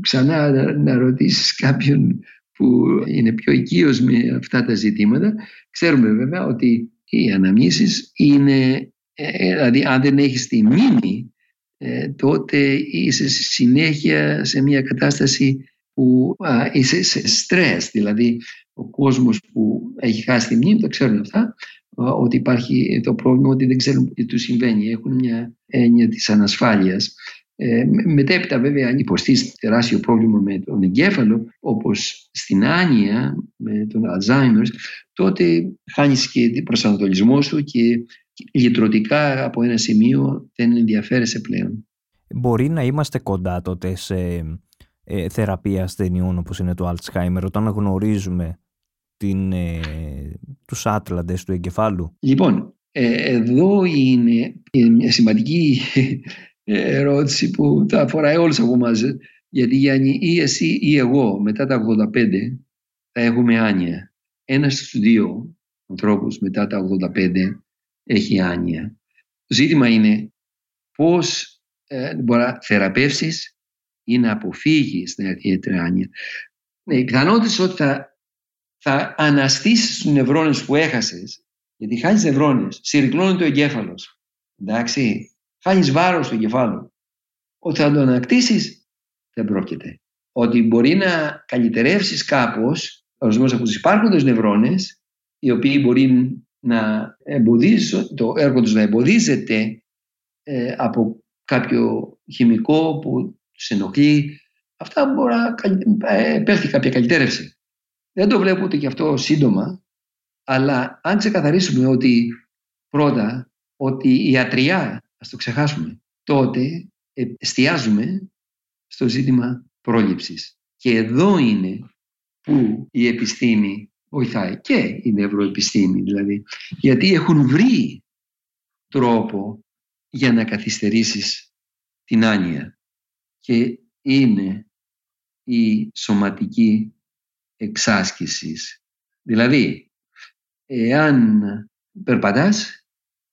ξανά να, να ρωτήσεις κάποιον που είναι πιο οικείος με αυτά τα ζητήματα. Ξέρουμε βέβαια ότι οι αναμνήσεις είναι, ε, δηλαδή αν δεν έχεις τη μνήμη, ε, τότε είσαι συνέχεια σε μια κατάσταση που α, είσαι σε στρες, δηλαδή ο κόσμος που έχει χάσει τη μνήμη, το ξέρουν αυτά, ότι υπάρχει το πρόβλημα ότι δεν ξέρουν τι του συμβαίνει. Έχουν μια έννοια της ανασφάλειας. Ε, μετέπειτα βέβαια αν υποστείς τεράστιο πρόβλημα με τον εγκέφαλο όπως στην άνοια με τον Alzheimer τότε χάνεις και την προσανατολισμό σου και λυτρωτικά από ένα σημείο δεν ενδιαφέρεσαι πλέον. Μπορεί να είμαστε κοντά τότε σε ε, θεραπεία ασθενειών όπως είναι το Alzheimer όταν γνωρίζουμε την, ε, τους άτλαντες του εγκεφάλου; Λοιπόν, ε, εδώ είναι μια σημαντική ερώτηση που θα αφορά όλους από εμάς. Γιατί Γιάννη ή εσύ ή εγώ μετά τα 85 θα έχουμε άνοια. Ένας στους δύο ανθρώπους μετά τα 85 έχει άνοια. Το ζήτημα είναι πώς ε, μπορεί να θεραπεύσεις ή να αποφύγεις την ιδιαίτερη άνοια. Ναι, οι πιθανότητες ότι θα, θα αναστήσεις τους νευρώνες που έχασες γιατί χάνεις νευρώνες, συρρυκνώνει το εγκέφαλος. Εντάξει, χάνεις βάρος στο εγκεφάλο. Ότι θα το ανακτήσεις δεν πρόκειται. Ότι μπορεί να καλυτερεύσεις κάπως ορισμένους από τους υπάρχοντες νευρώνες οι οποίοι μπορεί να εμποδίζουν, το έργο τους να εμποδίζεται ε, από κάποιο χημικό που τους ενοχλεί. Αυτά μπορεί να ε, πέφτει κάποια καλυτέρευση. Δεν το βλέπω ούτε και αυτό σύντομα, αλλά αν ξεκαθαρίσουμε ότι πρώτα ότι η ιατριά, ας το ξεχάσουμε, τότε εστιάζουμε στο ζήτημα πρόληψης Και εδώ είναι που η επιστήμη βοηθάει και η νευροεπιστήμη δηλαδή. Γιατί έχουν βρει τρόπο για να καθυστερήσεις την άνοια. Και είναι η σωματική εξάσκηση. Δηλαδή, εάν περπατάς,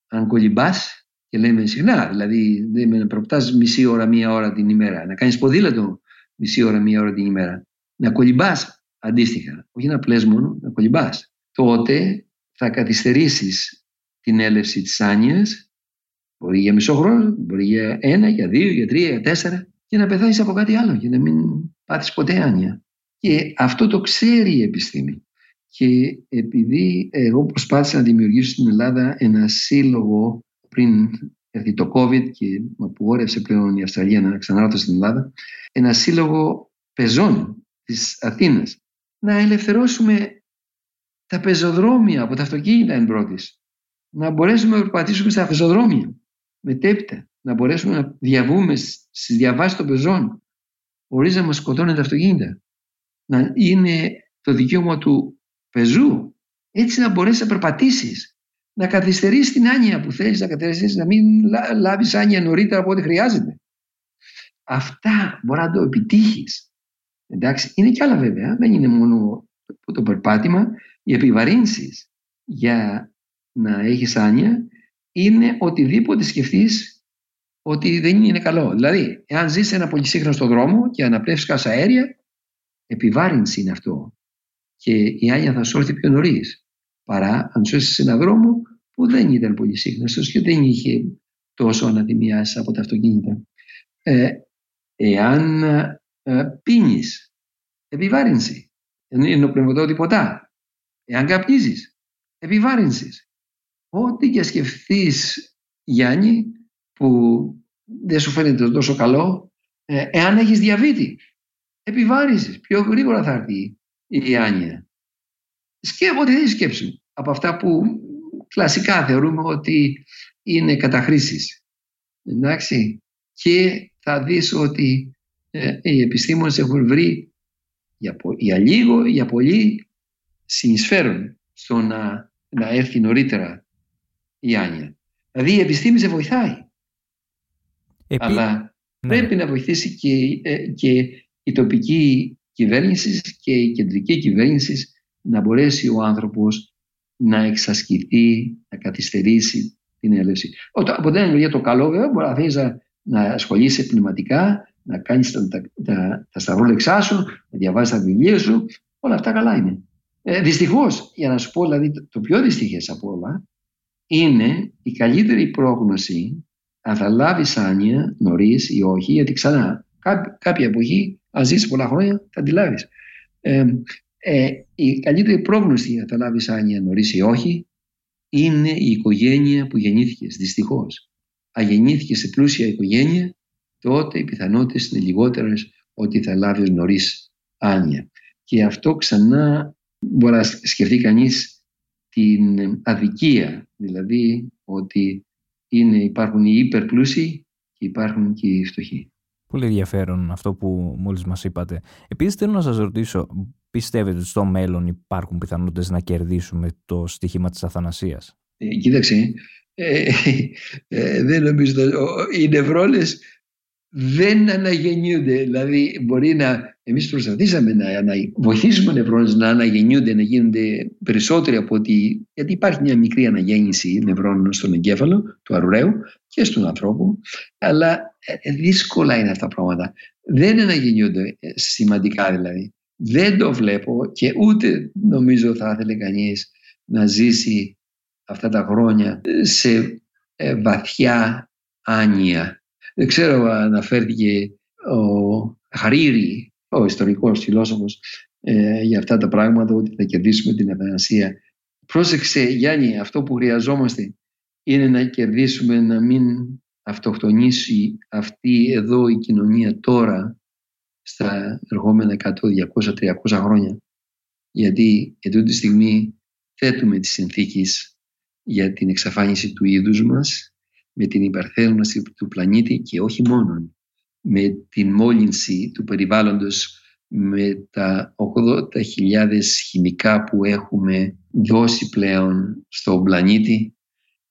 αν κολυμπάς και λέμε συχνά, δηλαδή δεν με προπτάς μισή ώρα, μία ώρα την ημέρα, να κάνεις ποδήλατο μισή ώρα, μία ώρα την ημέρα, να κολυμπάς αντίστοιχα, όχι να πλες μόνο, να κολυμπάς, τότε θα καθυστερήσεις την έλευση της άνοιας, μπορεί για μισό χρόνο, μπορεί για ένα, για δύο, για τρία, για τέσσερα και να πεθάνεις από κάτι άλλο και να μην πάθεις ποτέ άνοια. Και αυτό το ξέρει η επιστήμη. Και επειδή εγώ προσπάθησα να δημιουργήσω στην Ελλάδα ένα σύλλογο πριν έρθει το COVID και με απογόρευσε πλέον η Αυστραλία να ξανάρθω στην Ελλάδα, ένα σύλλογο πεζών της Αθήνας. Να ελευθερώσουμε τα πεζοδρόμια από τα αυτοκίνητα εν πρώτης. Να μπορέσουμε να περπατήσουμε στα πεζοδρόμια μετέπειτα. Να μπορέσουμε να διαβούμε στις διαβάσεις των πεζών χωρίς να μας σκοτώνουν τα αυτοκίνητα. Να είναι το δικαίωμα του πεζού έτσι να μπορέσεις να περπατήσεις να καθυστερήσει την άνοια που θέλεις να καθυστερήσει, να μην λάβεις άνοια νωρίτερα από ό,τι χρειάζεται. Αυτά μπορεί να το επιτύχεις. Εντάξει, είναι κι άλλα βέβαια, δεν είναι μόνο το περπάτημα. Οι επιβαρύνσεις για να έχεις άνοια είναι οτιδήποτε σκεφτείς ότι δεν είναι καλό. Δηλαδή, εάν ζεις ένα πολυσύγχρονο στον δρόμο και αναπνεύσεις κάσα αέρια, επιβάρυνση είναι αυτό. Και η άνοια θα σου έρθει πιο νωρίς. Παρά αν ζεις σε έναν δρόμο που δεν ήταν πολύ σύγχρονος και δεν είχε τόσο αναδημιάσει από τα αυτοκίνητα. Ε, εάν ε, πίνεις, επιβάρυνση. Είναι πνευματό τίποτα. Εάν καπνίζεις, επιβάρυνσης. Ό,τι και σκεφτείς, Γιάννη, που δεν σου φαίνεται τόσο καλό, ε, εάν έχεις διαβήτη, επιβάρυνσης. Πιο γρήγορα θα έρθει η άνοια. Σκέφτε, δεν σκέψου από αυτά που κλασικά θεωρούμε ότι είναι καταχρήσεις. Εντάξει. Και θα δεις ότι ε, οι επιστήμονες έχουν βρει για, για λίγο, για πολύ συνεισφέρουν στο να, να έρθει νωρίτερα η άνοια. Δηλαδή η επιστήμη σε βοηθάει. Αλλά ναι. πρέπει να βοηθήσει και, ε, και η τοπική κυβέρνησης και η κεντρική κυβέρνησης να μπορέσει ο άνθρωπος να εξασκηθεί, να καθυστερήσει την έλευση. Από την άλλη το καλό βέβαια μπορεί να θέλεις να, ασχολείσαι πνευματικά, να κάνεις τα, τα, τα, τα σταυρόλεξά σου, να διαβάζει τα βιβλία σου. Όλα αυτά καλά είναι. Ε, Δυστυχώς, για να σου πω δηλαδή το πιο δυστυχές από όλα, είναι η καλύτερη πρόγνωση αν θα λάβεις άνοια νωρίς ή όχι, γιατί ξανά κάποια εποχή, αν ζήσει πολλά χρόνια, θα τη λάβεις. Ε, ε, η καλύτερη πρόγνωση αν θα λάβεις άνοια νωρίς ή όχι είναι η οικογένεια που γεννήθηκες. Δυστυχώς. Αν γεννήθηκε σε πλούσια οικογένεια, τότε οι πιθανότητες είναι λιγότερες ότι θα λάβει νωρίς άνοια. Και αυτό ξανά μπορεί να σκεφτεί κανείς την αδικία, δηλαδή ότι είναι, υπάρχουν οι υπερπλούσιοι και υπάρχουν και οι φτωχοί. Πολύ ενδιαφέρον αυτό που μόλις μας είπατε. Επίσης θέλω να σας ρωτήσω, πιστεύετε ότι στο μέλλον υπάρχουν πιθανότητες να κερδίσουμε το στοιχήμα της αθανασίας; Ε, κοίταξε, ε, ε, δεν νομίζω, οι νευρώνες δεν αναγεννιούνται. Δηλαδή μπορεί να, εμείς προσπαθήσαμε να, να βοηθήσουμε νευρώνες να αναγεννιούνται, να γίνονται περισσότεροι από ότι, γιατί υπάρχει μια μικρή αναγέννηση νευρώνων στον εγκέφαλο του αρουραίου και στον ανθρώπου, αλλά ε, δύσκολα είναι αυτά τα πράγματα. Δεν αναγεννιούνται σημαντικά δηλαδή. Δεν το βλέπω και ούτε νομίζω θα ήθελε κανείς να ζήσει αυτά τα χρόνια σε ε, βαθιά άνοια. Δεν ξέρω αν αναφέρθηκε ο Χαρίρη, ο ιστορικός φιλόσοφος, ε, για αυτά τα πράγματα, ότι θα κερδίσουμε την αθανασία. Πρόσεξε Γιάννη, αυτό που χρειαζόμαστε είναι να κερδίσουμε να μην αυτοκτονήσει αυτή εδώ η κοινωνία τώρα στα ερχόμενα 100, 200, 300 χρόνια. Γιατί εδώ τη στιγμή θέτουμε τις συνθήκες για την εξαφάνιση του είδους μας με την υπερθέρμανση του πλανήτη και όχι μόνο με την μόλυνση του περιβάλλοντος με τα 80.000 χημικά που έχουμε δώσει πλέον στον πλανήτη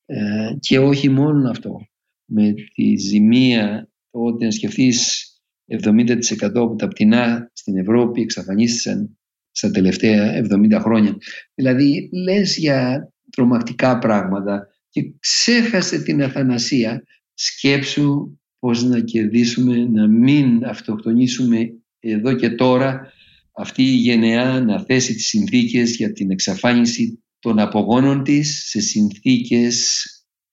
ε, και όχι μόνο αυτό. Με τη ζημία τότε να σκεφτείς 70% από τα πτηνά στην Ευρώπη εξαφανίστησαν στα τελευταία 70 χρόνια. Δηλαδή λες για τρομακτικά πράγματα και ξέχασε την αθανασία σκέψου πώς να κερδίσουμε, να μην αυτοκτονήσουμε εδώ και τώρα αυτή η γενεά να θέσει τις συνθήκες για την εξαφάνιση των απογόνων της σε συνθήκες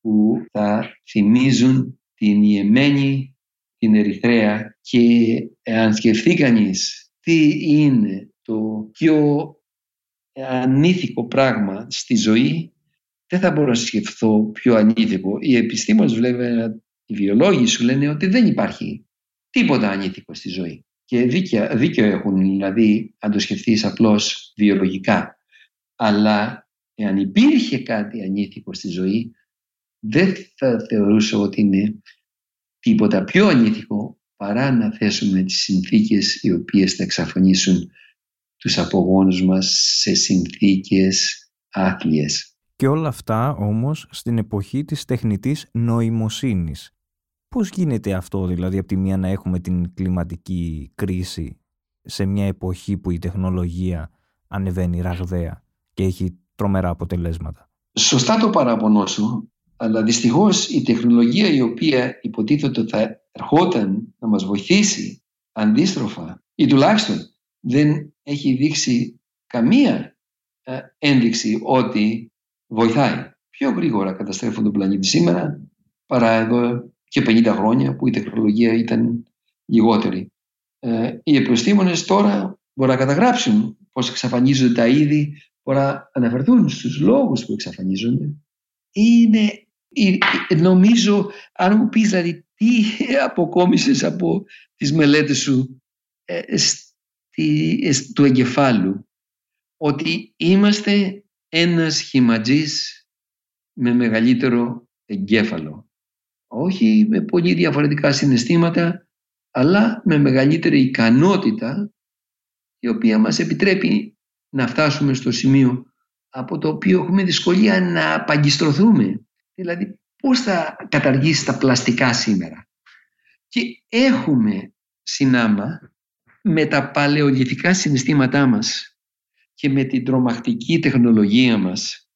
που θα θυμίζουν την Ιεμένη, την Ερυθρέα και αν σκεφτεί κανείς τι είναι το πιο ανήθικο πράγμα στη ζωή δεν θα μπορώ να σκεφτώ πιο ανήθικο. Οι επιστήμονες βέβαια, οι βιολόγοι σου λένε ότι δεν υπάρχει τίποτα ανήθικο στη ζωή. Και δίκαιο, δίκαιο έχουν δηλαδή αν το σκεφτείς απλώς βιολογικά. Αλλά εάν υπήρχε κάτι ανήθικο στη ζωή δεν θα θεωρούσα ότι είναι τίποτα πιο ανήθικο παρά να θέσουμε τις συνθήκες οι οποίες θα εξαφανίσουν τους απογόνους μας σε συνθήκες άθλιες. Και όλα αυτά όμως στην εποχή της τεχνητής νοημοσύνης. Πώς γίνεται αυτό δηλαδή από τη μία να έχουμε την κλιματική κρίση σε μια εποχή που η τεχνολογία ανεβαίνει ραγδαία και έχει τρομερά αποτελέσματα; Σωστά το παράπονο σου, αλλά δυστυχώς η τεχνολογία η οποία υποτίθεται θα ερχόταν να μας βοηθήσει αντίστροφα ή τουλάχιστον δεν έχει δείξει καμία ε, ένδειξη ότι βοηθάει. Πιο γρήγορα καταστρέφουν τον πλανήτη σήμερα παρά εδώ και 50 χρόνια που η τεχνολογία ήταν λιγότερη. Ε, οι επιστήμονες τώρα μπορούν να καταγράψουν πώς εξαφανίζονται τα είδη, μπορούν να αναφερθούν στους λόγους που εξαφανίζονται. Είναι, νομίζω, αν μου πεις δηλαδή τι αποκόμισες από τις μελέτες σου ε, στη, του εγκεφάλου, ότι είμαστε ένας χυματζής με μεγαλύτερο εγκέφαλο. Όχι με πολύ διαφορετικά συναισθήματα, αλλά με μεγαλύτερη ικανότητα η οποία μας επιτρέπει να φτάσουμε στο σημείο από το οποίο έχουμε δυσκολία να παγκιστρωθούμε. Δηλαδή πώς θα καταργήσει τα πλαστικά σήμερα; Και έχουμε συνάμα με τα παλαιολιθικά συναισθήματά μας και με την τρομακτική τεχνολογία μας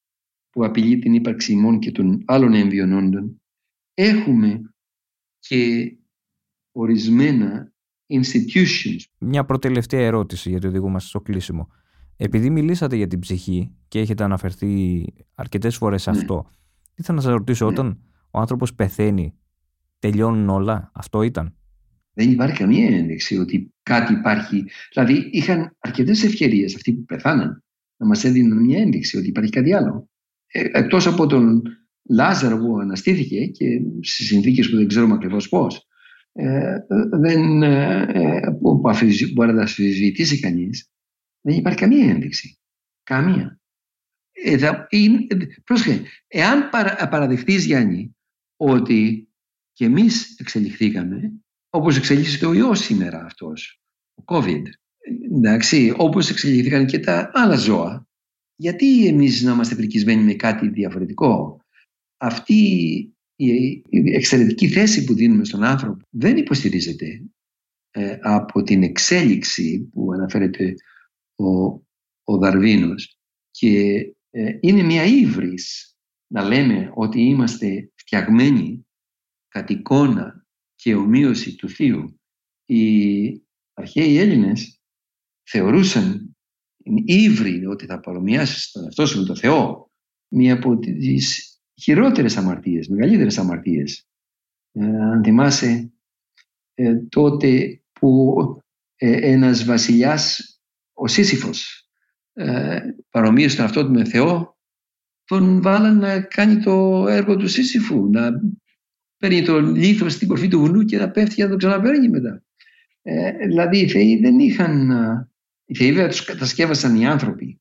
που απειλεί την ύπαρξη ημών και των άλλων εμβιονόντων έχουμε και ορισμένα institutions. Μια προτελευταία ερώτηση γιατί οδηγούμαστε στο κλείσιμο. Επειδή μιλήσατε για την ψυχή και έχετε αναφερθεί αρκετές φορές ναι. αυτό, ήθελα να σας ρωτήσω, ναι. όταν ο άνθρωπος πεθαίνει, τελειώνουν όλα, αυτό ήταν; Δεν υπάρχει καμία ένδειξη ότι κάτι υπάρχει. Δηλαδή, είχαν αρκετές ευκαιρίες αυτοί που πεθάναν να μας έδιναν μια ένδειξη ότι υπάρχει κάτι άλλο. Ε, Εκτός από τον Λάζαρο που αναστήθηκε και σε συνθήκες που δεν ξέρουμε ακριβώς πώς. Ε, δεν, ε, που μπορεί να τα αφισβητήσει κανείς, δεν υπάρχει καμία ένδειξη. Καμία. Ε, πρόσχε, εάν παρα, παραδεχτείς Γιάννη ότι και εμείς εξελιχθήκαμε όπως εξελίσσεται ο ιός σήμερα αυτός, ο COVID. Εντάξει, όπως εξελίχθηκαν και τα άλλα ζώα. Γιατί εμείς να είμαστε πρικισμένοι με κάτι διαφορετικό; Αυτή η εξαιρετική θέση που δίνουμε στον άνθρωπο δεν υποστηρίζεται ε, από την εξέλιξη που αναφέρεται ο, ο Δαρβίνος και ε, είναι μια ύβρις να λέμε ότι είμαστε φτιαγμένοι κατ' εικόνα και ομοίωση του Θείου. Οι αρχαίοι Έλληνες θεωρούσαν ύβρι ότι θα παρομοιάσεις τον εαυτό σου με τον Θεό μία από τις χειρότερες αμαρτίες, μεγαλύτερες αμαρτίες. Ε, αν θυμάσαι ε, τότε που ε, ένας βασιλιάς, ο Σύσυφος, ε, παρομοίωσε τον εαυτό του με Θεό, τον βάλαν να κάνει το έργο του Σύσυφου, να παίρνει το λίθο στην κορφή του βουνού και να πέφτει και να το ξαναπαίρνει μετά. Ε, δηλαδή οι θεοί δεν είχαν... Οι θεοί βέβαια τους κατασκεύασαν οι άνθρωποι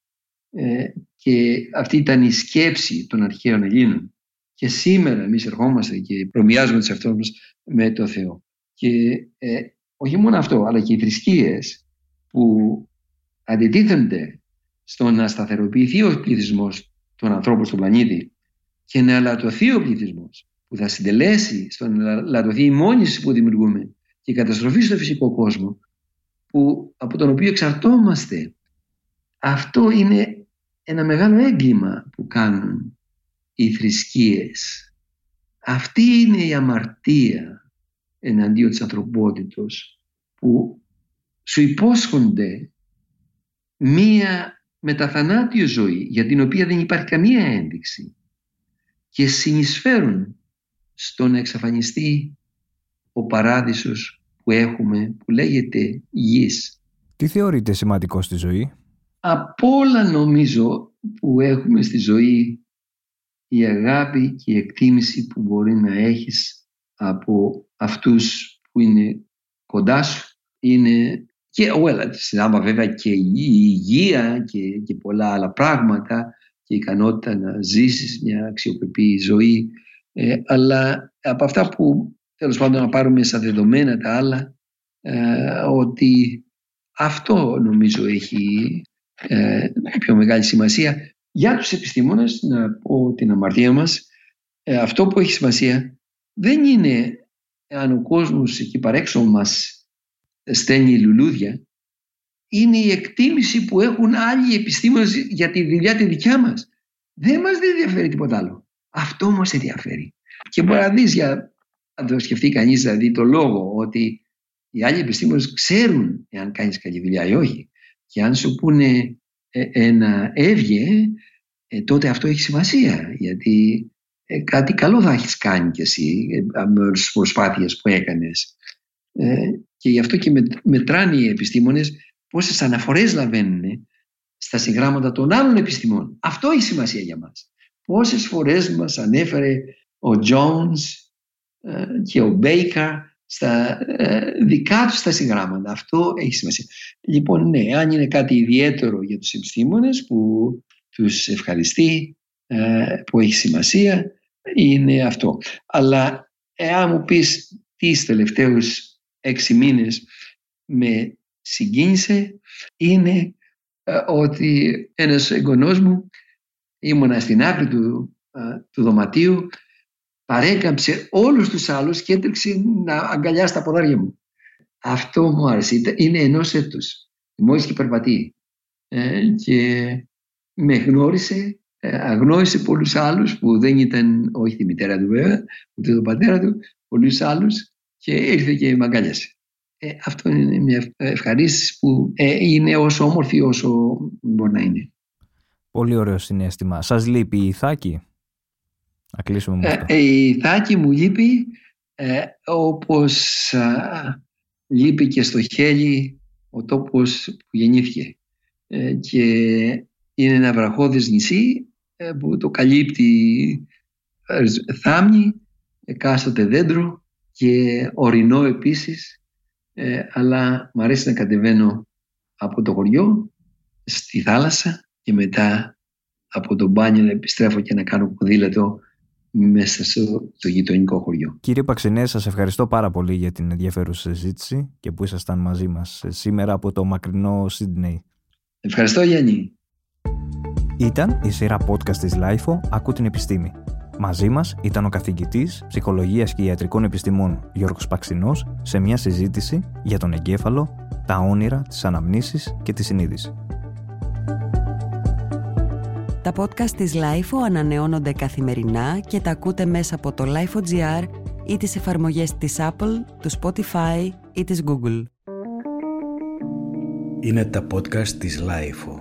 ε, και αυτή ήταν η σκέψη των αρχαίων Ελλήνων. Και σήμερα εμείς ερχόμαστε και προμοιάζουμε τους εαυτούς μας με το Θεό. Και ε, όχι μόνο αυτό, αλλά και οι θρησκείες που αντιτίθενται στο να σταθεροποιηθεί ο πληθυσμός των ανθρώπων στον πλανήτη και να λατωθεί ο πληθυσμός που θα συντελέσει στο να λατωθεί η μόνηση που δημιουργούμε και η καταστροφή στο φυσικό κόσμο που, από τον οποίο εξαρτώμαστε. Αυτό είναι ένα μεγάλο έγκλημα που κάνουν οι θρησκείες. Αυτή είναι η αμαρτία εναντίον της ανθρωπότητος που σου υπόσχονται μία μεταθανάτιο ζωή για την οποία δεν υπάρχει καμία ένδειξη και συνεισφέρουν στο να εξαφανιστεί ο παράδεισος που έχουμε που λέγεται γης. Τι θεωρείτε σημαντικό στη ζωή; Από όλα νομίζω που έχουμε στη ζωή η αγάπη και η εκτίμηση που μπορεί να έχεις από αυτούς που είναι κοντά σου είναι και well, συνάμα βέβαια και η υγεία και, και πολλά άλλα πράγματα και η ικανότητα να ζήσεις μια αξιοπρεπή ζωή. Ε, αλλά από αυτά που τέλος πάντων να πάρουμε σαν δεδομένα τα άλλα ε, ότι αυτό νομίζω έχει ε, πιο μεγάλη σημασία για τους επιστήμονες να πω την αμαρτία μας. Ε, αυτό που έχει σημασία δεν είναι αν ο κόσμος εκεί παρέξω μας στέλνει λουλούδια είναι η εκτίμηση που έχουν άλλοι επιστήμονες για τη δουλειά τη δικιά μας. Δεν μας δεν ενδιαφέρει τίποτα άλλο. Αυτό μας ενδιαφέρει. Και μπορεί να δεις για, αν το σκεφτεί κανείς δηλαδή το λόγο ότι οι άλλοι επιστήμονες ξέρουν εάν κάνεις καλή δουλειά ή όχι. Και αν σου πούνε ε, ένα έβγε, ε, τότε αυτό έχει σημασία. Γιατί ε, κάτι καλό θα έχεις κάνει κι εσύ με τις προσπάθειες που έκανες. Και γι' αυτό και μετράνε οι επιστήμονες πόσες αναφορές λαβαίνουν στα συγγράμματα των άλλων επιστημών. Αυτό έχει σημασία για μας. Πόσες φορές μας ανέφερε ο Jones και ο Baker στα ε, δικά τους τα συγγράμματα. Αυτό έχει σημασία. Λοιπόν, ναι, αν είναι κάτι ιδιαίτερο για τους επιστήμονες που τους ευχαριστεί, ε, που έχει σημασία, είναι αυτό. Αλλά εάν μου πεις τις τελευταίους έξι μήνες με συγκίνησε, είναι ε, ότι ένας εγγονός μου ήμουνα στην άκρη του, του δωματίου παρέκαμψε όλους τους άλλους και έτρεξε να αγκαλιάσει τα ποδάρια μου. Αυτό μου άρεσε. Είναι ενός έτους. Μόλις και περπατεί. Ε, και με γνώρισε, ε, αγνώρισε πολλούς άλλους που δεν ήταν, όχι τη μητέρα του βέβαια, ούτε τον πατέρα του, πολλούς άλλους και ήρθε και με αγκαλιάσε. Ε, αυτό είναι μια ευχαρίστηση που ε, είναι όσο όμορφη όσο μπορεί να είναι. Πολύ ωραίο συνέστημα. Σας λείπει η Ιθάκη; Να κλείσουμε με αυτό. Ε, η Θάκη μου λείπει ε, όπως λείπει και στο χέλι ο τόπος που γεννήθηκε. Ε, και είναι ένα βραχώδες νησί ε, που το καλύπτει θάμνη, εκάστοτε δέντρο και ορεινό επίσης. αλλά μου αρέσει να κατεβαίνω από το χωριό στη θάλασσα και μετά από το μπάνιο να επιστρέφω και να κάνω ποδήλατο μέσα στο γειτονικό χωριό. Κύριε Παξινέ, σας ευχαριστώ πάρα πολύ για την ενδιαφέρουσα συζήτηση και που ήσασταν μαζί μας σήμερα από το μακρινό Σίδνεϊ. Ευχαριστώ Γιάννη. Ήταν η σειρά podcast της LIFO «Ακού την επιστήμη». Μαζί μας ήταν ο καθηγητής ψυχολογίας και ιατρικών επιστημών Γιώργος Παξινός σε μια συζήτηση για τον εγκέφαλο, τα όνειρα, τις αναμνήσεις και τη συνείδηση. Τα podcast της LIFO ανανεώνονται καθημερινά και τα ακούτε μέσα από το LIFO.gr ή τις εφαρμογές της Apple, του Spotify ή της Google. Είναι τα podcast της LIFO.